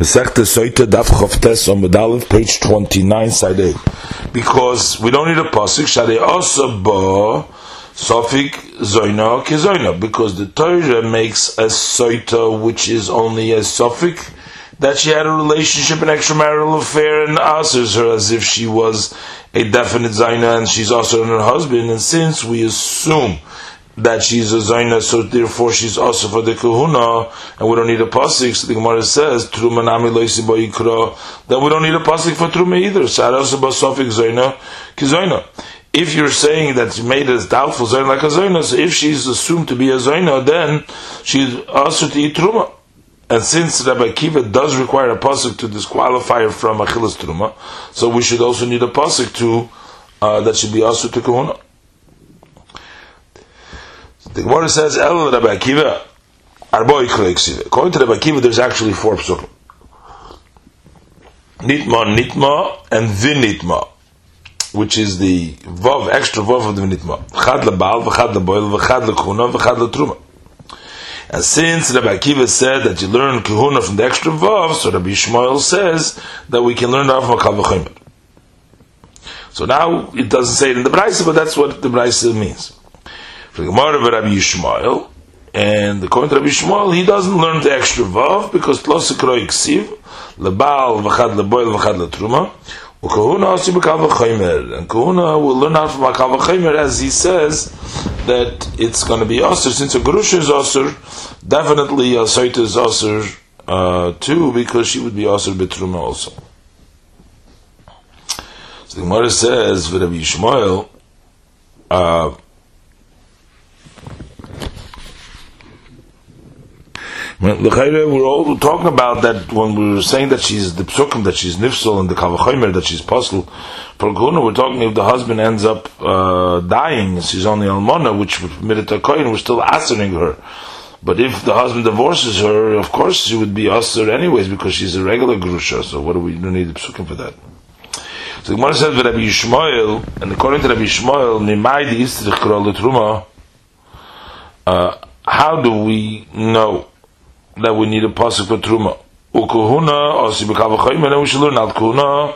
Mesechta Soita Daf Chavtes Omedalev, page 29, side A. Because we don't need a pasuk, Shari also ba Sofik Zoina Kizoina, because the Torah makes a Soita which is only a Sofik, that she had a relationship, an extramarital affair, and answers her as if she was a definite Zaina and she's also her husband, and since we assume that she's a Zaina, so therefore she's also for the Kahuna, and we don't need a pasuk. So the Gemara says, Truma nami loisi ikra, that we don't need a pasuk for Truma either. Saras basofik Zaina, Kizaina. If you're saying that she made as doubtful Zaina like a Zaina, so if she's assumed to be a Zaina, then she's also to eat Truma. And since Rabbi Kiva does require a pasuk to disqualify her from Achilles Truma, so we should also need a pasuk to, uh, that should be also to Kahuna. The Gemara says, El Rabbi Akiva, Arboi. According to Rabbi Akiva, there's actually four psukim. Nitma, Nitma, and Vinitma, which is the Vav, extra Vav of the Nitma. Chad Labal, V'chad Laboil, V'chad L'Kuna, V'chad L'Truma. And since Rabbi Akiva said that you learn Kahuna from the extra Vav, so Rabbi Yishmael says that we can learn that from a Kal So now, it doesn't say it in the Braisa, but that's what the Braisa means. The Gemara of Rabbi Yishmael, and according to Rabbi Yishmael, he doesn't learn the extra vav because tlos kroi ksiv lebal v'chad leboil v'chad letruma. Ukahuna also b'kal v'chaymer, and Kahuna will learn out from Akal v'chaymer as he says that it's going to be osir since a grusha is osir, definitely a soita is osir uh, too because she would be osir betruma also. So the Gemara says for Rabbi Yishmael. Uh, We're all talking about that when we were saying that she's the psukim, that she's nifsal, and the kavachomer, that she's puzzle. For Guna, we're talking if the husband ends up uh, dying, she's only almona, which permitted a kohen, we're still answering her. But if the husband divorces her, of course she would be usher anyways because she's a regular grusha. So what do we don't need the psukim for that? So the Gemara says Rabbi Yishmael, and according to Rabbi Yishmael, Nimai istrich truma. Uh, how do we know that we need a pasuk for truma. Ukuhuna osi b'kavachaymer, and we should learn al kuhuna,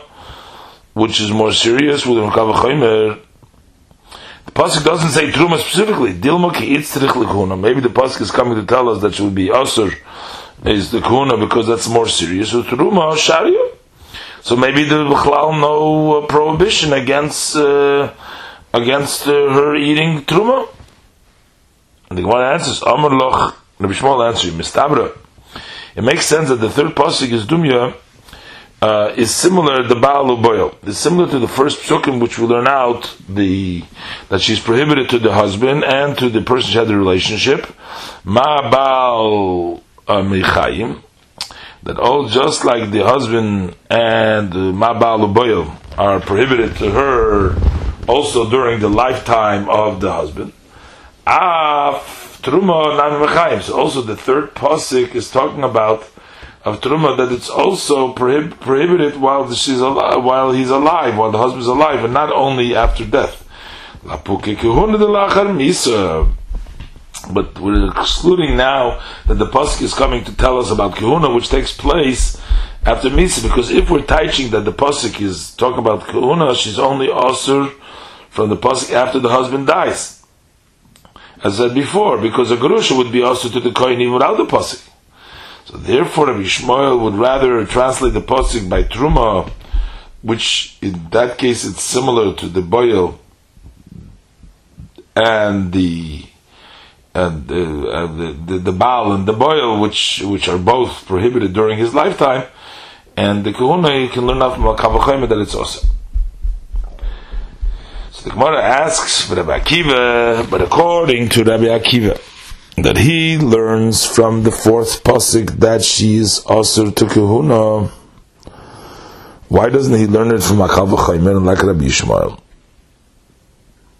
which is more serious with b'kavachaymer. The pasuk doesn't say truma specifically. Dilma ki'itzrich l'kuhuna. Maybe the pasuk is coming to tell us that she would be asur is the kuhuna because that's more serious. With truma sharia. So maybe there's no uh, prohibition against uh, against uh, her eating truma. And the Gemara answers, Amar loch Rabbi Yishmael answers, Mistabra. It makes sense that the third pasuk is Dumya, uh, is similar the Baal Uboil. It's similar to the first psukim which we learn out the that she's prohibited to the husband and to the person she had the relationship. Ma Baal uh, Mechayim. That all just like the husband and Ma Baal Uboil are prohibited to her also during the lifetime of the husband. Af Truma nan mechayim. So also the third pasuk is talking about of Truma that it's also prohib- prohibited while she's alive, while he's alive, while the husband's alive, and not only after death. But we're excluding now that the pasuk is coming to tell us about kahuna, which takes place after misa. Because if we're teaching that the pasuk is talking about kahuna, she's only asur from the pasuk after the husband dies as I said before, because a Gerusha would be also to the Kohen even without the Pasik. So therefore, Rabbi Yishmael would rather translate the Pasik by Truma, which in that case it's similar to the Boil and the and the, uh, the, the, the Baal and the Boil, which which are both prohibited during his lifetime, and the Kahuna you can learn out from a Kavachayim that it's awesome. The Gemara asks for Rabbi Akiva, but according to Rabbi Akiva, that he learns from the fourth pasuk that she is asur to kahuna. Why doesn't he learn it from Akav Chaymer like Rabbi Yishmael?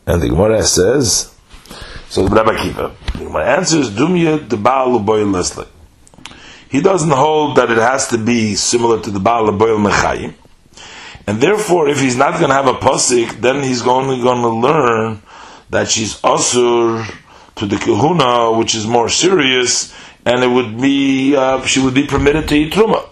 And the Gemara says, so Rabbi Akiva, my answer is Dumya the Baal Boy Leslie. He doesn't hold that it has to be similar to the Baal Boy Mechayim. And therefore, if he's not going to have a pasik, then he's only going to learn that she's asur to the kahuna, which is more serious, and it would be uh, she would be permitted to eat truma.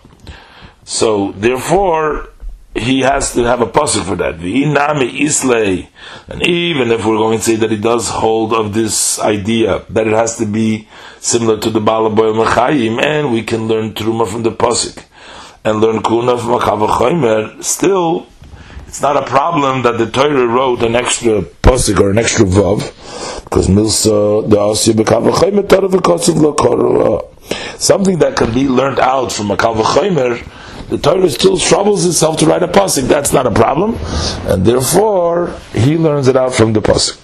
So therefore, he has to have a pasuk for that. islay, and even if we're going to say that he does hold of this idea that it has to be similar to the Balaboy Mechayim, and we can learn Truma from the pasuk and learn Kuna from Akavachomer, still it's not a problem that the Torah wrote an extra pasuk or an extra vav, because milsa the asya bekavachomer Torah v'kotzav lo uh, Something that can be learned out from a kavachomer, the Torah still troubles itself to write a pasuk. That's not a problem, and therefore he learns it out from the pasuk.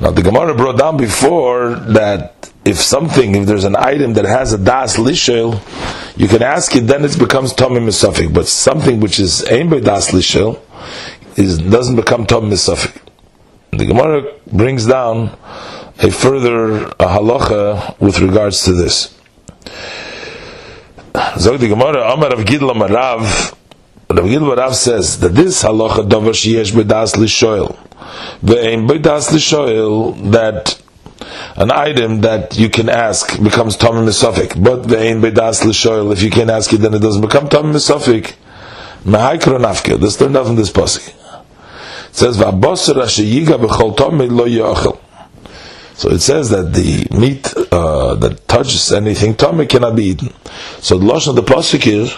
Now the Gemara brought down before that if something, if there's an item that has a das lishel, you can ask it, then it becomes Tommy Misafik. But something which is aimed by Das Lishel is, doesn't become Tommy Misafik. The Gemara brings down a further a halacha with regards to this. Zog the Gemara, Amar of Gidla Marav, Rav Gidla Marav says that this halacha davar sheyesh b'das lishoil, ve'ein b'das lishoil, that an item that you can ask becomes Tomim Misafik. But ve'ein bedas l'shoil, if you can't ask it, then it doesn't become Tomim Misafik. Mehaikro nafke. This turned out from this pasuk. It says, v'abosar asheyiga b'chol tomid lo yochel. So it says that the meat uh, that touches anything tummy cannot be eaten. So the loss of the pasuk is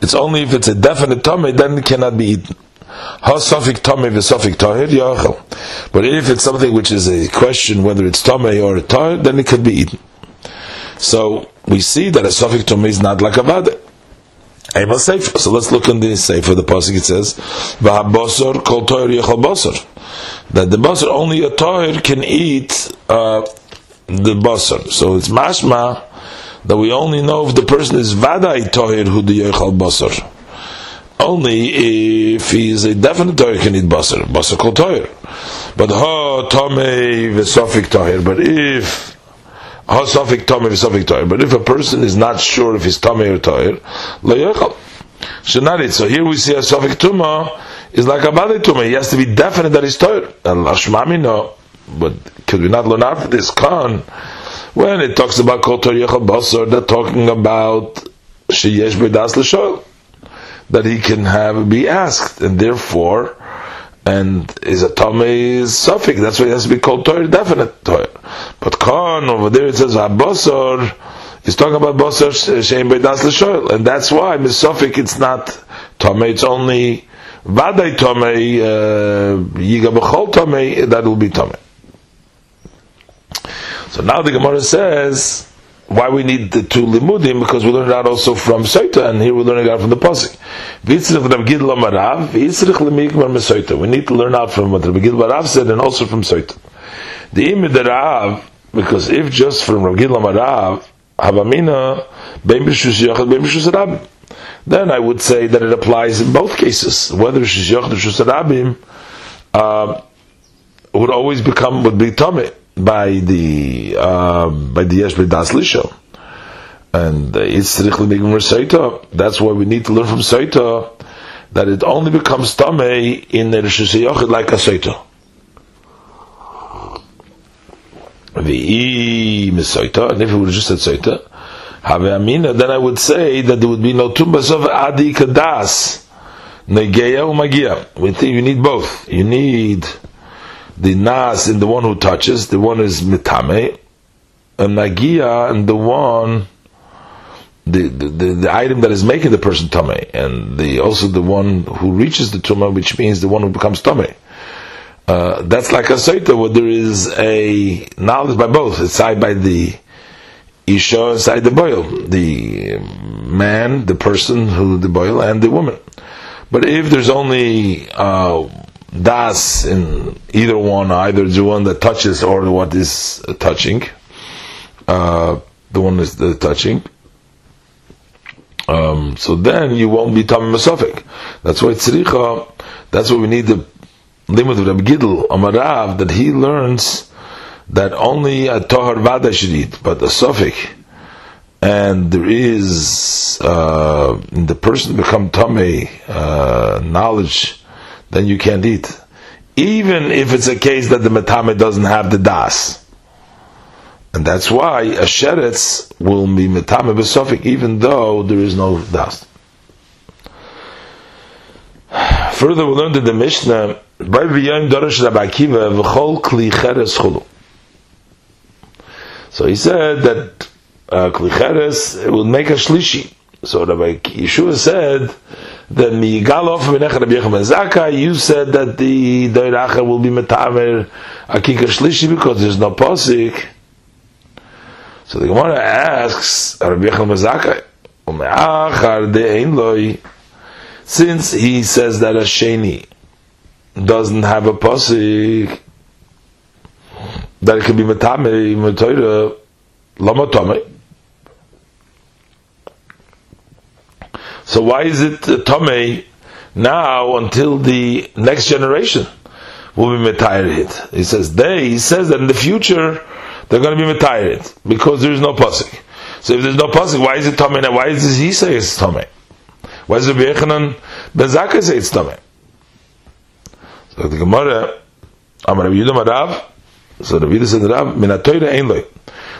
It's only if it's a definite tummy then it cannot be eaten. Hasafik tame v'safik tahir yachel. But if it's something which is a question whether it's tame or a tahir, then it could be eaten. So we see that a safik tame is not like a vade. So let's look in the sefer. The pasuk it says, "V'habosor kol yechal bosor." That the bosor only a toyer can eat uh, the bosor. So it's mashma that we only know if the person is vadai toyer who the bosor only if he is a definite Torah can eat basar, basar called Torah. But ha tame v'sofik Torah. But if ha sofik tame v'sofik Torah. But if a person is not sure if he's tame or Torah, lo eat. So here we see a sofik tuma is like a bali tuma. He has to be definite that he's Torah. And lashmami no. But could we not learn of this? Khan when it talks about kol Torah basar, they're talking about sheyesh b'das l'shoel that he can have be asked, and therefore, and is a tame suffix. That's why it has to be called Torah, definite Torah. But Khan over there it says Abosor He's talking about Bosor Shem Das L'Shoil, and that's why misafik it's not tame. It's only Vaday tame uh, Yiga B'Chol that will be tame. So now the Gemara says why we need the two limudim because we learn out also from Soita and here we're learning out from the pasuk. We need to learn out from what Rabbi Gidla Marav said and also from Soita. The imid Rav because if just from Rabbi Gidla Marav Havamina then I would say that it applies in both cases. Whether shus yachad or shus rabim uh, would always become would be tummy by the uh, by the yesh das lisho, and it's Seita. That's why we need to learn from Seita that it only becomes tame in the Rishus like a Misaita, and if it would just said Seita, have Amina, then I would say that there would be no tumbas of Adi Kadas. Umagia. We think you need both. You need the nas in the one who touches, the one is mitame, and nagia and the one the, the, the, item that is making the person tame, and the also the one who reaches the tuma, which means the one who becomes tame. Uh, that's like a saita where there is a knowledge by both. It's side by the isha, side the boil, the man, the person who the boil, and the woman. But if there's only uh, das in either one, either the one that touches or what is touching. Uh, the one is the touching. Um, so then you won't be tamim masofik. That's why tzricha. That's why we need the limit of Rabbi Gidl Amarav that he learns that only a tahar vada should eat, but a sofik. And there is uh, the person become tame uh, knowledge then you can't eat. Even if it's a case that the metame doesn't have the das. And that's why a sheretz will be metame besofik even though there is no dust. Further, we learned in the Mishnah, by v'yayim darash rabakiva v'chol kli cheres chulu. So he said that uh, klicheres will make a shlishi. So Rabbi Yeshua said that miyigalof v'nechad Rabbi Yechon Zaka, you said that the doiracha will be metamer akika shlishi because there's no posik. So the Gemara asks Rabbi Yechon Zaka, umeachar de'ein loy, since he says that a sheni doesn't have a posik, that it can be metame, metoira, lama tomei. So why is it Tomei now until the next generation will be Metayirid? He says they, he says that in the future they're going to be Metayirid because there is no Pasik. So if there's no Pasik, why is it Tomei now? Why does he say it's Tomei? Why does Yechanan Ben Zakkai say it's Tomei? So the Gemara, Amar Rabbi Yudah Marav, so Rabbi said Rav, Min HaToyre Ein Loi.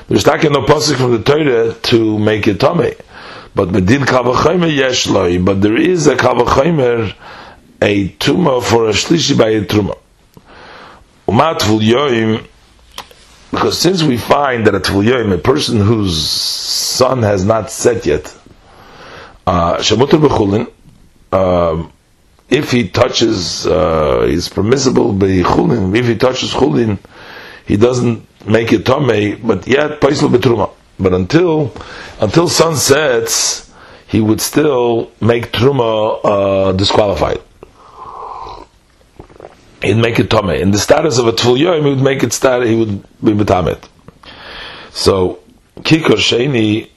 There's not no Pasik from the Torah to make it Tomei. But medin kavachomer yeshloi, but there is a kavachomer, a tuma for a shlishi by a truma. Umat yoim, because since we find that a yoim, a person whose sun has not set yet, uh, shamutar bechulin, um, if he touches, uh, he's permissible by chulin. If he touches chulin, he doesn't make it tame, but yet paisel betruma. But until until sun sets, he would still make truma uh, disqualified. He'd make it tame. In the status of a tvul he would make it start. He would be betamet. So kikor sheni.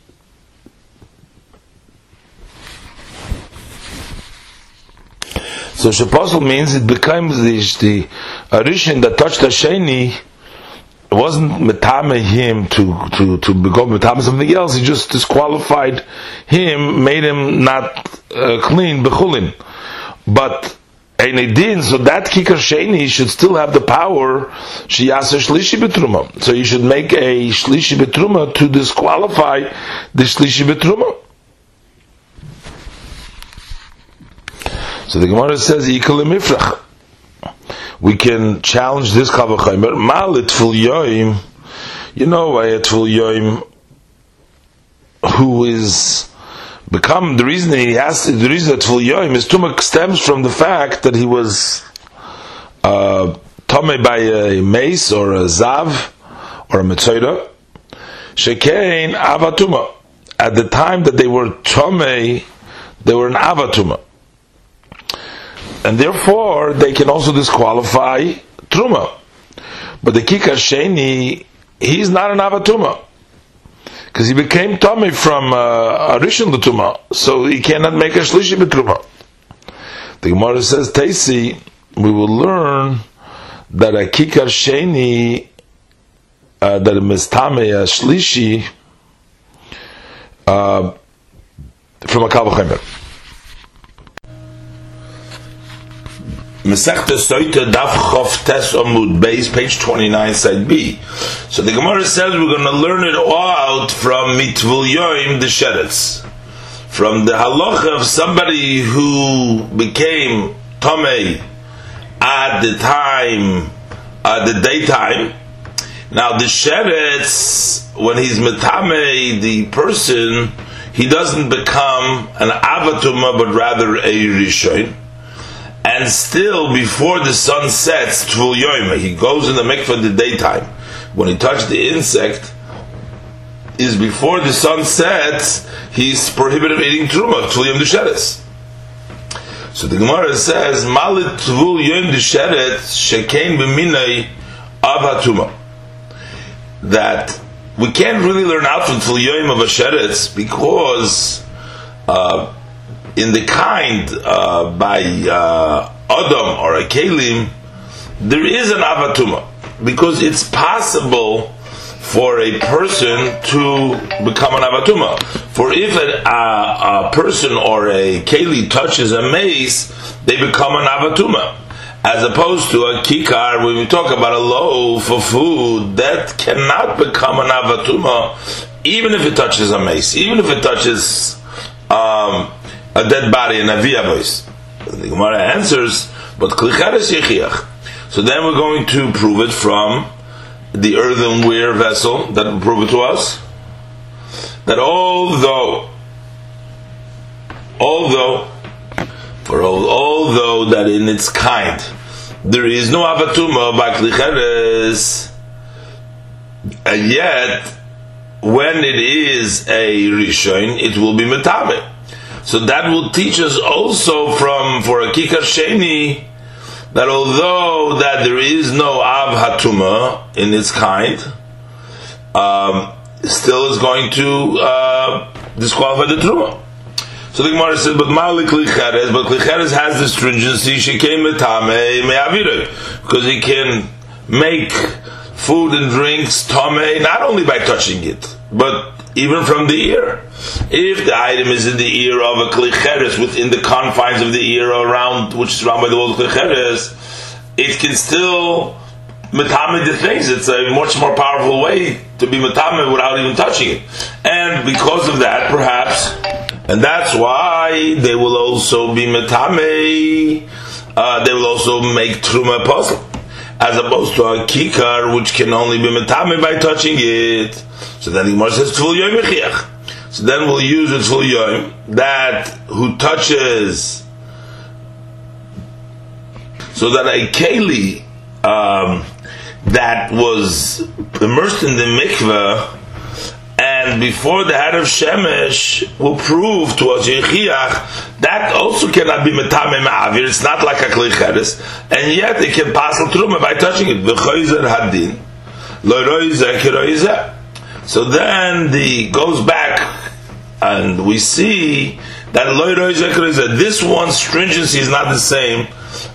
So shaposel means it becomes the, the arishin that touched the sheni it wasn't metame him to to to become metame something else. He just disqualified him, made him not uh, clean bechulin. But Einidin, so that kikar sheni should still have the power shiyasa shlishi betruma. So you should make a shlishi betruma to disqualify the shlishi betruma. So the Gemara says yikalim ifrach we can challenge this kavachimer. Malit ful yoim, you know, a ful yoim who is become the reason he has the reason that ful yoim is tuma stems from the fact that he was uh, by a mace or a zav or a mitzvah. Shekein avatuma. At the time that they were tome, they were an avatuma and therefore they can also disqualify truma. But the kikar sheni, he's not an avatuma because he became tummy from uh, arishin l'tuma, so he cannot make a shlishi b'truma. The Gemara says, Taisi, we will learn that a kikar sheni, uh, that a mistame a shlishi, uh, from a kavachemer. Masechta Soita Daf Chof Tes Omud Beis, page 29, side B. So the Gemara says we're going to learn it all out from Mitvul Yoim the Sheretz. From the halacha of somebody who became Tomei at the time, at the daytime. Now the Sheretz, when he's Metame, the person, he doesn't become an Avatuma, but rather a Rishon and still before the sun sets, Tvul Yoima, he goes in the mikvah in the daytime. When he touched the insect, is before the sun sets, he's prohibited from eating truma, Tvul Yom Dusheres. So the Gemara says, Malit Tvul Yom Dusheres, Shekain B'minay Avatuma. That we can't really learn out from Tvul Yom of Asheretz because uh, in the kind uh, by uh, Adam or a Kalim, there is an Avatuma because it's possible for a person to become an Avatuma. For if a, person or a Kali touches a mace, they become an Avatuma. as opposed to a kikar, when we talk about a loaf of food, that cannot become an avatuma, even if it touches a mace, even if it touches um, a dead body, avia voice. The Gemara answers, but yechiach. So then we're going to prove it from the earthenware vessel that will prove it to us that although although for all, although that in its kind there is no avatuma by klicheres, and yet when it is a rishon, it will be metame. So that will teach us also from for a kikar sheni that although that there is no av hatuma in its kind, um, still is going to uh, disqualify the truma. So the Gemara says, but Malik Licheres, but Licheres has the stringency, she came metame me'avirah, because he can make food and drinks tame not only by touching it, but even from the ear. If the item is in the ear of a klicheres, within the confines of the ear around, which is around by the wall of klicheres, it can still metame the things. It's a much more powerful way to be metame without even touching it. And because of that, perhaps and that's why they will also be metame. Uh, they will also make truma puzzle, as opposed to a kikar, which can only be metame by touching it. So then the Gemara says tvul yom So then we'll use a tvul yom that who touches, so that a keli um, that was immersed in the mikveh and before the head of Shemesh will prove to us Yechiach, that also cannot be Metame Ma'avir, it's not like a Klicheres, and yet it can pass Truma by touching it. Hadin, So then the goes back, and we see that this one's stringency is not the same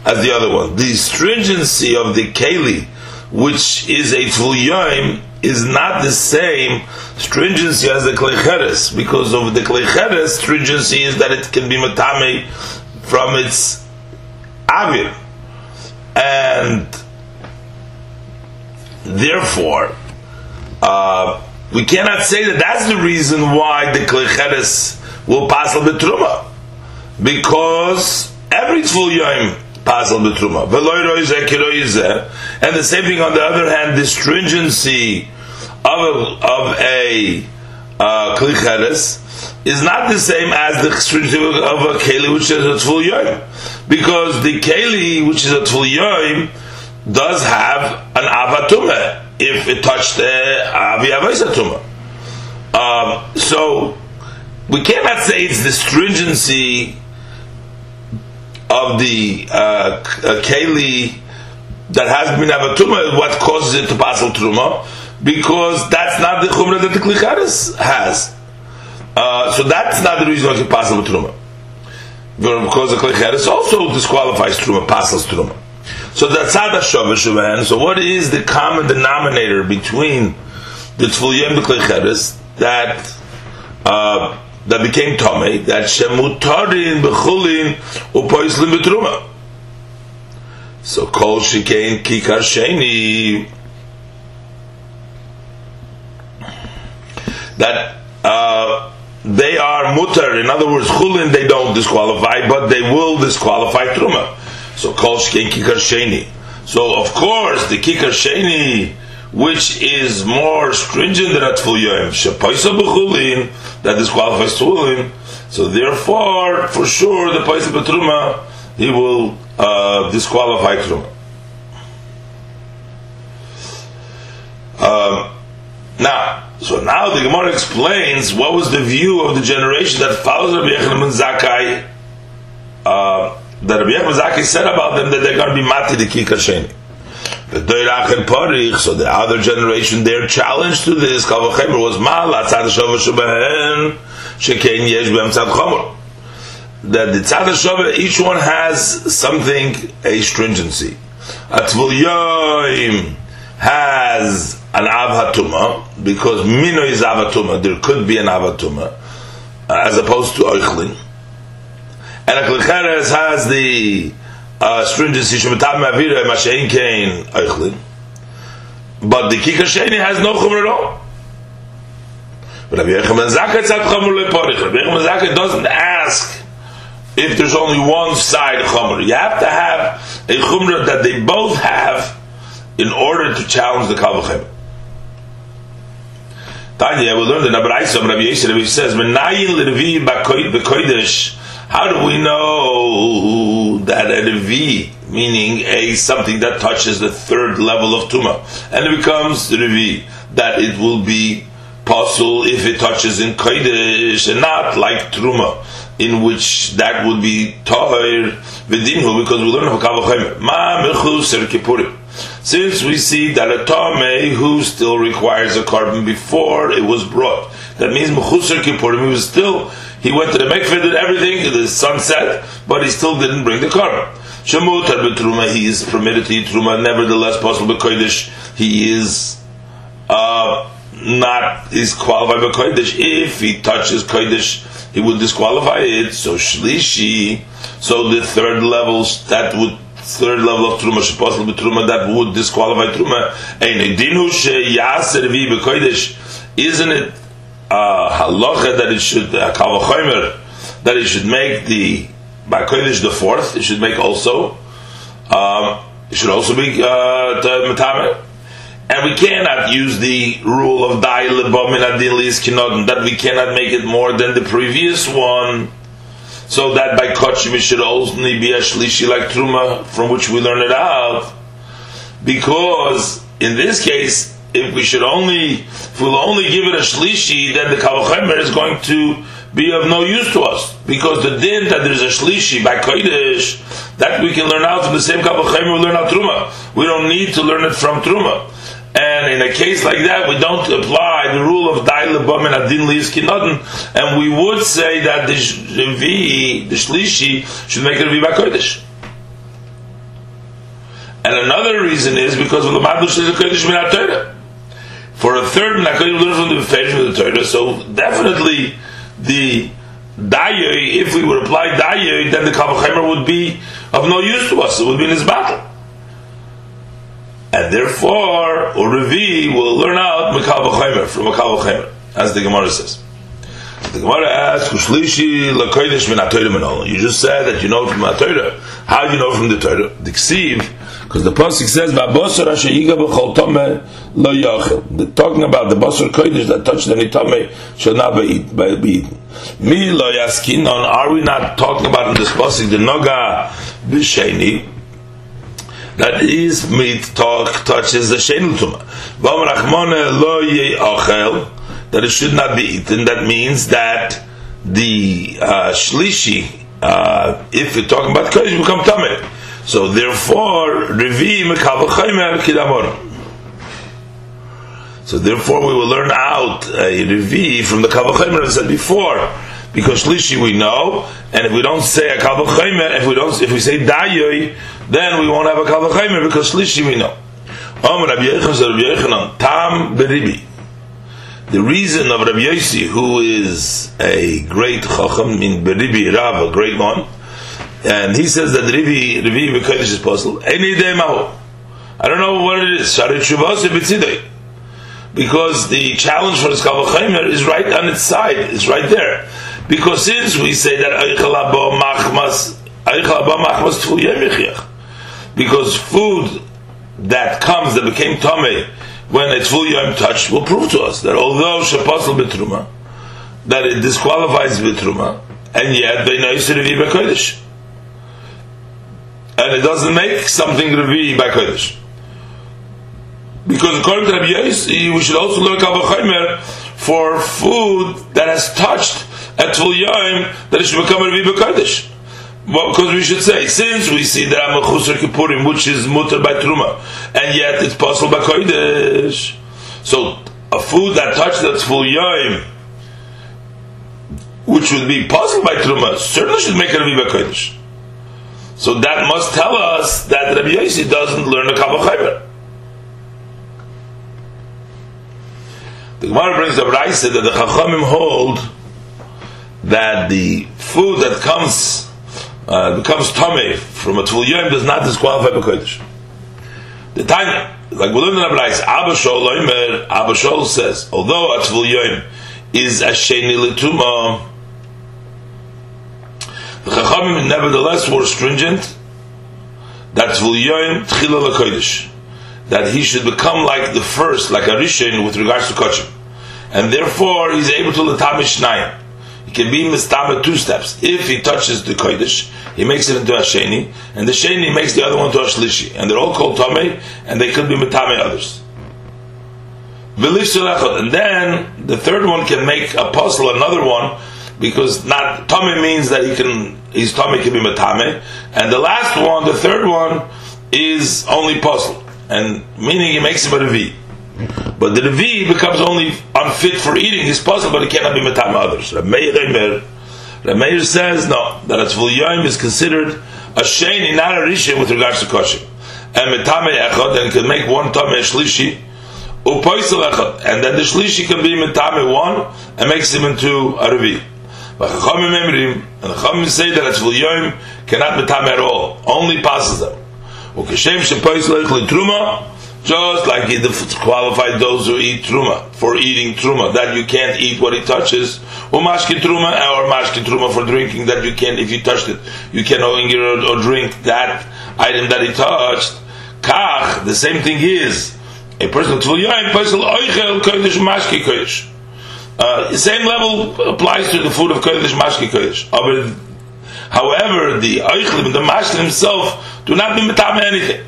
as the other one. The stringency of the Keli, which is a Tvul is not the same stringency as the Kleicheres, because of the Kleicheres, stringency is that it can be matame from its avir. And therefore, uh, we cannot say that that's the reason why the Kleicheres will pass al betruma. Because every Tzvul Yom pasal betruma. And the same thing on the other hand, the stringency of a, of a uh, is not the same as the stringency of a keli which is a tful yoim, because the keli which is a tful yoim does have an avatume if it touched the aviyavaisatuma. Um, so we cannot say it's the stringency of the uh, keli that has been avatuma what causes it to pass truma because that's not the chumrah that the klicharis has. Uh, so that's not the reason why it passes truma. Because the klicharis also disqualifies truma, passes truma. So that's tzad hashavah So what is the common denominator between the tfuliyim the klicharis that uh, that became Tomei, that Shemutarin Bechulin Upoislin Betruma. So Kol Shikein Kikar Sheni that uh, they are mutar. In other words, chulin they don't disqualify, but they will disqualify truma. So kol shkein kikar sheni. So of course the kikar sheni which is more stringent than a tful yoim, shepaisa b'chulin, that disqualifies tfulin. So therefore, for sure, the paisa b'truma, he will uh, disqualify truma. Um, now, so now the Gemara explains what was the view of the generation that follows Rabbi Yochanan Zakai, uh, that Rabbi Yochanan Zakai said about them that they're going to be mati the kikar sheni. So the other generation, their challenge to this kavachemer was That the tzad each one has something, a stringency. Atvul has an avhatuma because mino is avhatuma. There could be an avhatuma as opposed to oichlin. And a klicheres has the uh, stringency shematam mavira mashein kain eichlin. But the kikar sheni has no chumra at all. But Rabbi Yechanan Zakkai tzad chamur leporich. Rabbi Yechanan Zakkai doesn't ask if there's only one side chumra. You have to have a chumra that they both have in order to challenge the kavachem. Tanya, we learned in Abraisa, Rabbi Yisrael, says, "Menayin l'revi b'kodesh." How do we know that a revi, meaning a something that touches the third level of tuma, and it becomes revi, that it will be possible if it touches in kodesh and not like truma, in which that would be toir v'dinhu, because we learn of kavachem. Ma mechuser kippurim. Since we see that a Tomei who still requires a korban before it was brought, that means Mechusar Kippurim, he was still, he went to the Mekfid and everything, the sun set, but he still didn't bring the korban. Shemutar betruma, he is permitted to eat truma, nevertheless possible kodesh, he is uh, not is qualified by kodesh. If he touches kodesh, he would disqualify it. So shlishi, so the third levels that would third level of truma sheposel betruma that would disqualify truma. Ein dinu sheyaser vi bekodesh. Isn't it uh, halacha that it should uh, kavachomer that it should make the by kodesh the fourth? It should make also. Um, it should also be uh. And we cannot use the rule of dai lebom in that we cannot make it more than the previous one so that by kachim it should only be a shlishi like truma, from which we learn it out. Because in this case, if we should only, if we'll only give it a shlishi, then the kavachemer is going to be of no use to us. Because the din that there's a shlishi by kodesh, that we can learn out from the same kavachemer we learn out truma. We don't need to learn it from truma. And in a case like that, we don't apply the rule of Daila Bam and Adin Liyiskinodin, and we would say that the Revi, the Shlishi, should make it a Viva Kodesh. And another reason is because of the Madush is a Kodesh Min. For a third Min HaKodesh, we learn from the Feish of the Torah, so definitely the Dayoy, if we would apply Dayoy, then the Kavachemer would be of no use to us, it would be in his battle and therefore Urevi will learn out Makal from Makal V'chaymer, as the Gemara says. The Gemara asks, "Kushlishi lakodesh min Torah You just said that you know from the Torah. How do you know from the Torah? The Ksiv, because the pasuk says, "Va'bosar asher yiga b'chol tomeh lo yachil." Talking about the basar kodesh that touched any tomeh shall not be eaten. Mi lo yaskin on. Are we not talking about in this pasuk the noga b'sheni? That is meat talk touches the shenel tuma. lo achel that it should not be eaten. That means that the uh, shlishi, uh, if you're talking about kodesh, become tameh. So therefore, revi mekavachaymer kidamor. So therefore, we will learn out a revi from the kavachaymer as I said before because shlishi we know, and if we don't say a kavachaymer, if we don't, if we say dayoy, then we won't have a kavachaymer because shlishi we know. Tam beribi. The reason of Rabbi Yossi, who is a great chacham in beribi Rav, a great one, and he says that Rivi Rivi Bekodesh is possible. Any day mahu. I don't know what it is. Sharit Shuvas because the challenge for the Kavachaymer is right on its side. It's right there. Because since we say that machmas machmas because food that comes that became tame when it's full yom touched will prove to us that although shaposel betruma that it disqualifies betruma and yet they know it's revi by kodesh and it doesn't make something revi by kodesh because according to Rabbi Yossi, we should also learn kavachimer for food that has touched at Tvul Yom that it should become a Rebbe Kaddish. Because we should say, since we see that I'm a Chusar Kippurim, which is mutter by Truma, and yet it's possible by Kodesh. So, a food that touched at Tvul Yom, which would be possible by Truma, certainly should make a Rebbe Kodesh. So that must tell us that Rabbi Yossi doesn't learn the Kabbalah The Gemara brings up Raisa that the Chachamim hold that the food that comes uh, becomes Tomei from a Tvul Yom does not disqualify the B'Kodesh. The time, like we learned in Abrais, Abba Shol Oimer, Abba Shol says, although a Tvul Yom is a Sheni L'Tuma, the Chachamim nevertheless were stringent that Tvul Yom Tchila L'Kodesh, that he should become like the first, like a Rishon with regards to Kochim. And therefore he's able to L'Tamish Shnayim can be mistama two steps. If he touches the kodesh, he makes it into a sheni, and the sheni makes the other one to a shlishi, and they're all called tame, and they could be mitame others. And then the third one can make a puzzle another one, because not tame means that he can his tame can be matame, and the last one, the third one, is only puzzle, and meaning he makes it a V. But the Revi becomes only unfit for eating his puzzle, but it cannot be metam others. Rameir says no, that a tzvul yom is considered a sheni, not a rishon with regards to kosher. And metame echad, and can make one tame shlishi, upoisel echad, and then the shlishi can be metame one, and makes him into a revi. But chachamim emrim, and chachamim say that a tzvul yom cannot metame at all, only passes them. Ukeshem shepoisel echad truma, just like he qualified those who eat truma for eating truma, that you can't eat what he touches, or truma, or mashkin truma for drinking, that you can't, if you touched it, you can no longer or drink that item that he touched. Kach, the same thing is a person tvul person oichel kodesh mashki kodesh. Uh, same level applies to the food of kodesh mashki kodesh. However, the oichel, the mashkin himself, do not be metame anything.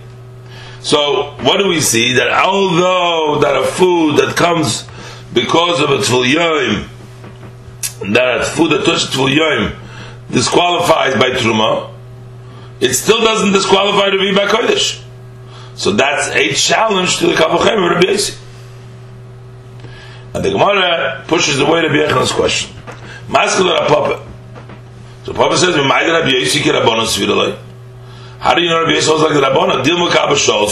So what do we see? That although that a food that comes because of a tfil that food that touches tfil disqualifies by truma, it still doesn't disqualify to be by kodesh. So that's a challenge to the Kavachem of Rabbi Yossi. And the Gemara pushes away Rabbi Yechan's question. Maskul Papa. So Papa says, "Rabbi Yossi ki rabbanon sviralei." How do you know Rabbi Yisrael was like the Rabbana? Dil Makab Shol.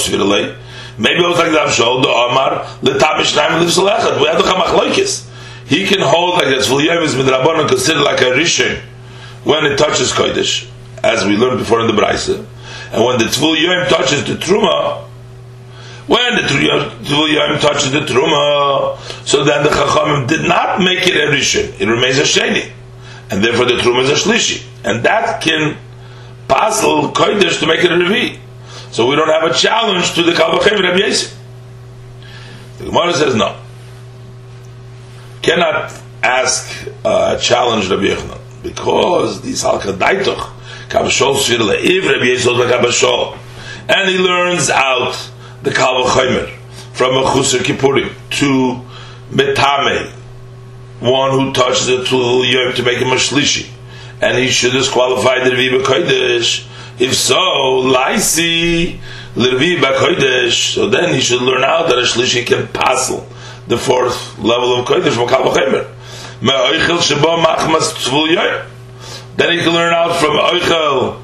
Maybe it was like the Shol, the Omar, the Tamish Naim, the. We have the Chamachloikis. He can hold like that. Zvuliyim is with Rabbana considered like a Rishon when it touches Kodesh, as we learned before in the Braisa. And when the Tvul Yom touches the Truma, when the Tvul Yom touches the Truma, so then the Chachamim did not make it a Rishon. It remains a Sheni. And therefore the Truma is a Shlishi. And that can Pasal Kodesh to make it a Revi. So we don't have a challenge to the Kalvachem Rabbi Yosef. The Gemara says no. Cannot ask uh, challenge Rabbi Yochanan because the Salka Daitoch Kavashol Shvir Le'iv Rabbi Yosef Kavashol and he learns out the Kalvachem from a Chusar Kippurim to Metame one who touches it to Yom to make him a Shlishi and he should disqualify the Revi B'Kodesh. If so, Laisi Levi B'Kodesh. So then he should learn out that a can passel the fourth level of Kodesh from Kal V'Chemer. Me'oichel Sheba Machmas Tzvul Then he can learn out from Oichel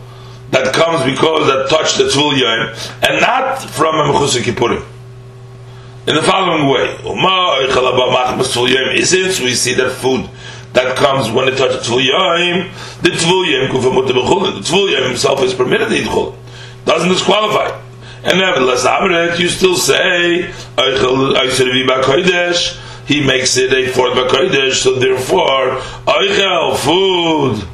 that comes because that touched the Tzvul Yoyim, and not from a Kippurim. In the following way, since we see that food that comes when it touches Tvul the Kufamut the Tvul himself is permitted to eat Chulin. Doesn't disqualify. And nevertheless, Amrit, you still say, he makes it a fourth Bakodesh, so therefore, Eichel, food,